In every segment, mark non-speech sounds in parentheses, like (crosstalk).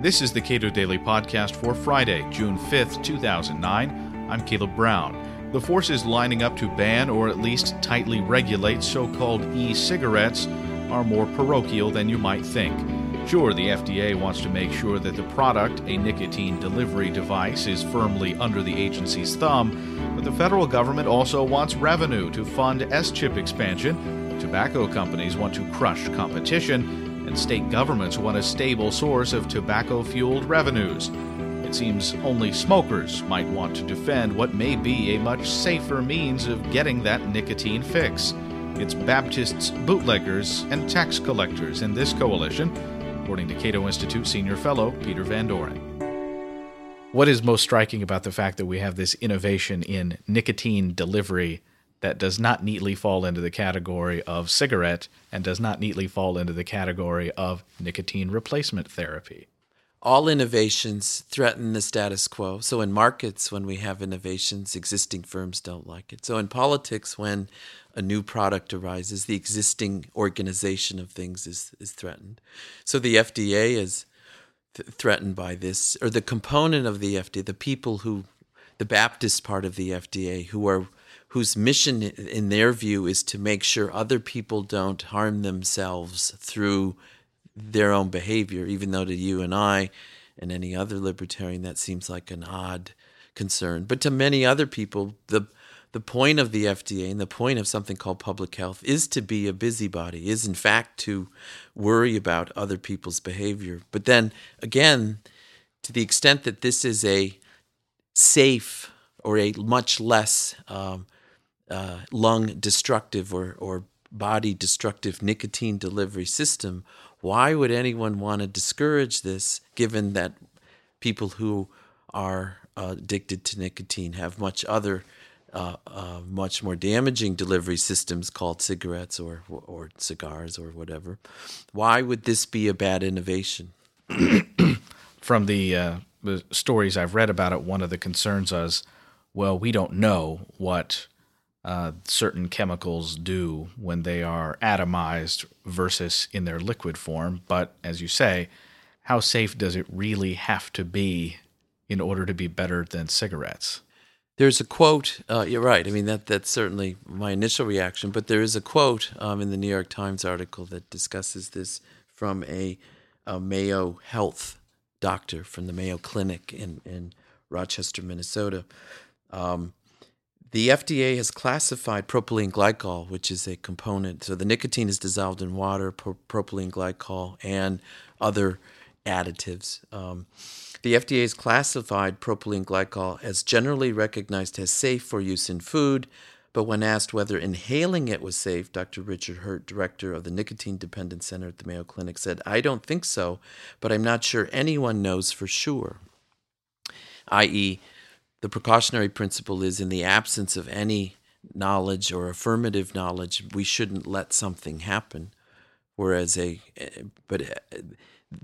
This is the Cato Daily Podcast for Friday, June 5th, 2009. I'm Caleb Brown. The forces lining up to ban or at least tightly regulate so called e cigarettes are more parochial than you might think. Sure, the FDA wants to make sure that the product, a nicotine delivery device, is firmly under the agency's thumb, but the federal government also wants revenue to fund SCHIP expansion. Tobacco companies want to crush competition and state governments want a stable source of tobacco fueled revenues. It seems only smokers might want to defend what may be a much safer means of getting that nicotine fix. It's Baptists, bootleggers, and tax collectors in this coalition, according to Cato Institute senior fellow Peter Van Doren. What is most striking about the fact that we have this innovation in nicotine delivery that does not neatly fall into the category of cigarette and does not neatly fall into the category of nicotine replacement therapy. All innovations threaten the status quo. So, in markets, when we have innovations, existing firms don't like it. So, in politics, when a new product arises, the existing organization of things is, is threatened. So, the FDA is th- threatened by this, or the component of the FDA, the people who, the Baptist part of the FDA, who are whose mission, in their view, is to make sure other people don't harm themselves through their own behavior, even though to you and I and any other libertarian that seems like an odd concern. But to many other people, the the point of the FDA and the point of something called public health is to be a busybody, is in fact to worry about other people's behavior. But then again, to the extent that this is a safe or a much less um, uh, lung destructive or, or body destructive nicotine delivery system, why would anyone want to discourage this given that people who are uh, addicted to nicotine have much other uh, uh, much more damaging delivery systems called cigarettes or or cigars or whatever. Why would this be a bad innovation? (clears throat) From the, uh, the stories I've read about it, one of the concerns is, well, we don't know what uh, certain chemicals do when they are atomized versus in their liquid form. But as you say, how safe does it really have to be in order to be better than cigarettes? There's a quote. Uh, you're right. I mean, that that's certainly my initial reaction. But there is a quote um, in the New York Times article that discusses this from a, a Mayo Health doctor from the Mayo Clinic in in Rochester, Minnesota. Um, the FDA has classified propylene glycol, which is a component. So the nicotine is dissolved in water, pro- propylene glycol, and other additives. Um, the FDA has classified propylene glycol as generally recognized as safe for use in food, but when asked whether inhaling it was safe, Dr. Richard Hurt, director of the Nicotine Dependence Center at the Mayo Clinic, said, I don't think so, but I'm not sure anyone knows for sure. I.e., the precautionary principle is in the absence of any knowledge or affirmative knowledge, we shouldn't let something happen. Whereas a, but uh,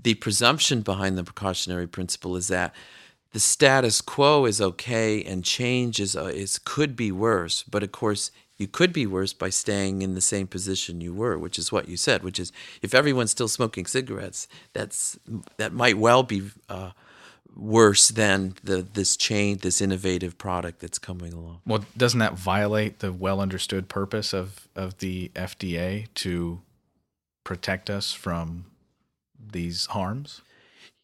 the presumption behind the precautionary principle is that the status quo is okay and change is, uh, is could be worse. But of course, you could be worse by staying in the same position you were, which is what you said, which is if everyone's still smoking cigarettes, that's that might well be. Uh, worse than the this chain this innovative product that's coming along. Well, doesn't that violate the well understood purpose of of the FDA to protect us from these harms?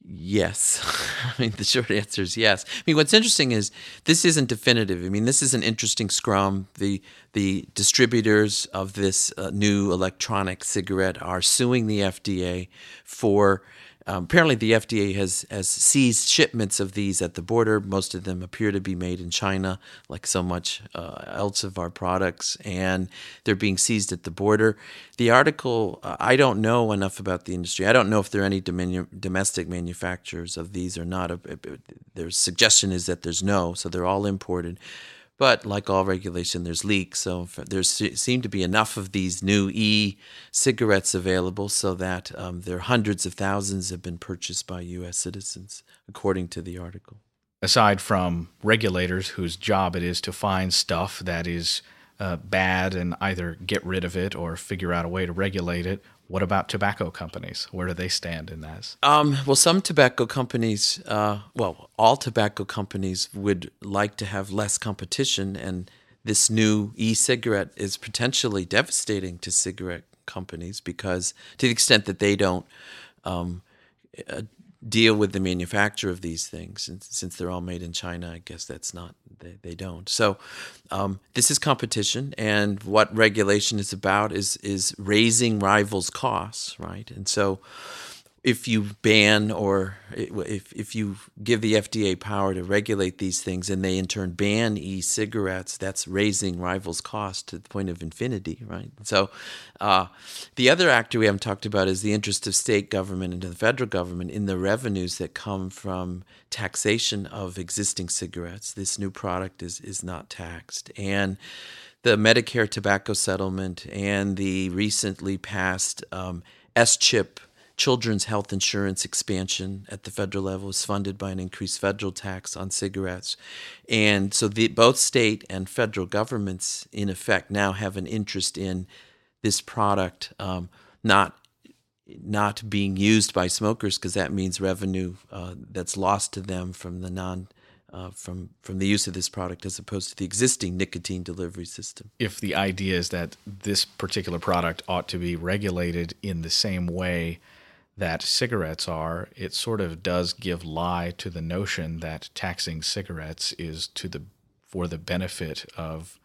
Yes. (laughs) I mean, the short answer is yes. I mean, what's interesting is this isn't definitive. I mean, this is an interesting scrum. The the distributors of this uh, new electronic cigarette are suing the FDA for um, apparently, the FDA has, has seized shipments of these at the border. Most of them appear to be made in China, like so much uh, else of our products, and they're being seized at the border. The article, uh, I don't know enough about the industry. I don't know if there are any domestic manufacturers of these or not. Their suggestion is that there's no, so they're all imported. But like all regulation, there's leaks. So there seem to be enough of these new e cigarettes available so that um, there are hundreds of thousands have been purchased by U.S. citizens, according to the article. Aside from regulators whose job it is to find stuff that is uh, bad and either get rid of it or figure out a way to regulate it, What about tobacco companies? Where do they stand in that? Um, well, some tobacco companies, uh, well, all tobacco companies would like to have less competition, and this new e cigarette is potentially devastating to cigarette companies because, to the extent that they don't um, deal with the manufacture of these things. And since they're all made in China, I guess that's not, they, they don't. So um, this is competition. And what regulation is about is, is raising rivals' costs, right? And so if you ban or if if you give the FDA power to regulate these things and they in turn ban e-cigarettes, that's raising rivals' cost to the point of infinity, right? So, uh, the other actor we haven't talked about is the interest of state government and the federal government in the revenues that come from taxation of existing cigarettes. This new product is is not taxed and. The Medicare tobacco settlement and the recently passed um, SCHIP children's health insurance expansion at the federal level is funded by an increased federal tax on cigarettes. And so the, both state and federal governments, in effect, now have an interest in this product um, not not being used by smokers because that means revenue uh, that's lost to them from the non uh, from from the use of this product as opposed to the existing nicotine delivery system. If the idea is that this particular product ought to be regulated in the same way that cigarettes are, it sort of does give lie to the notion that taxing cigarettes is to the for the benefit of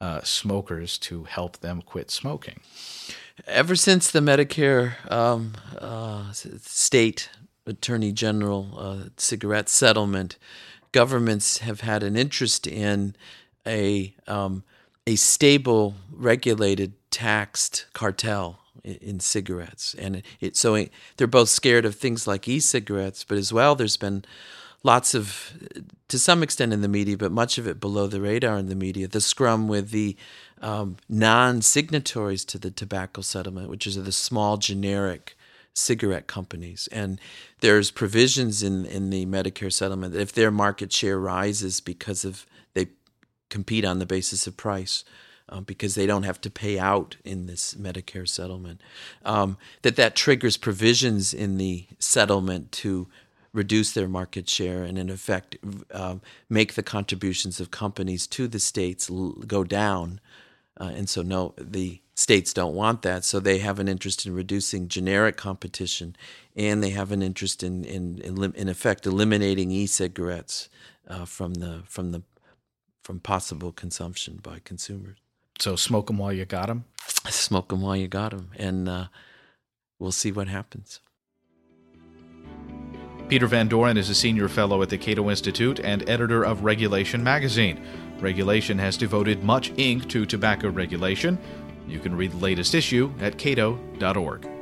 uh, smokers to help them quit smoking. Ever since the Medicare um, uh, state attorney general uh, cigarette settlement, governments have had an interest in a um, a stable, regulated, taxed cartel in cigarettes, and it, it so it, they're both scared of things like e-cigarettes, but as well, there's been lots of, to some extent in the media, but much of it below the radar in the media, the scrum with the um, non-signatories to the tobacco settlement, which is the small generic cigarette companies. And there's provisions in, in the Medicare settlement that if their market share rises because of they compete on the basis of price, um, because they don't have to pay out in this Medicare settlement. Um, that that triggers provisions in the settlement to reduce their market share and in effect um, make the contributions of companies to the states l- go down. Uh, and so no, the states don't want that. So they have an interest in reducing generic competition, and they have an interest in in in, in effect eliminating e-cigarettes uh, from the from the from possible consumption by consumers. So smoke them while you got them. Smoke them while you got them, and uh, we'll see what happens. Peter Van Doren is a senior fellow at the Cato Institute and editor of Regulation magazine. Regulation has devoted much ink to tobacco regulation. You can read the latest issue at cato.org.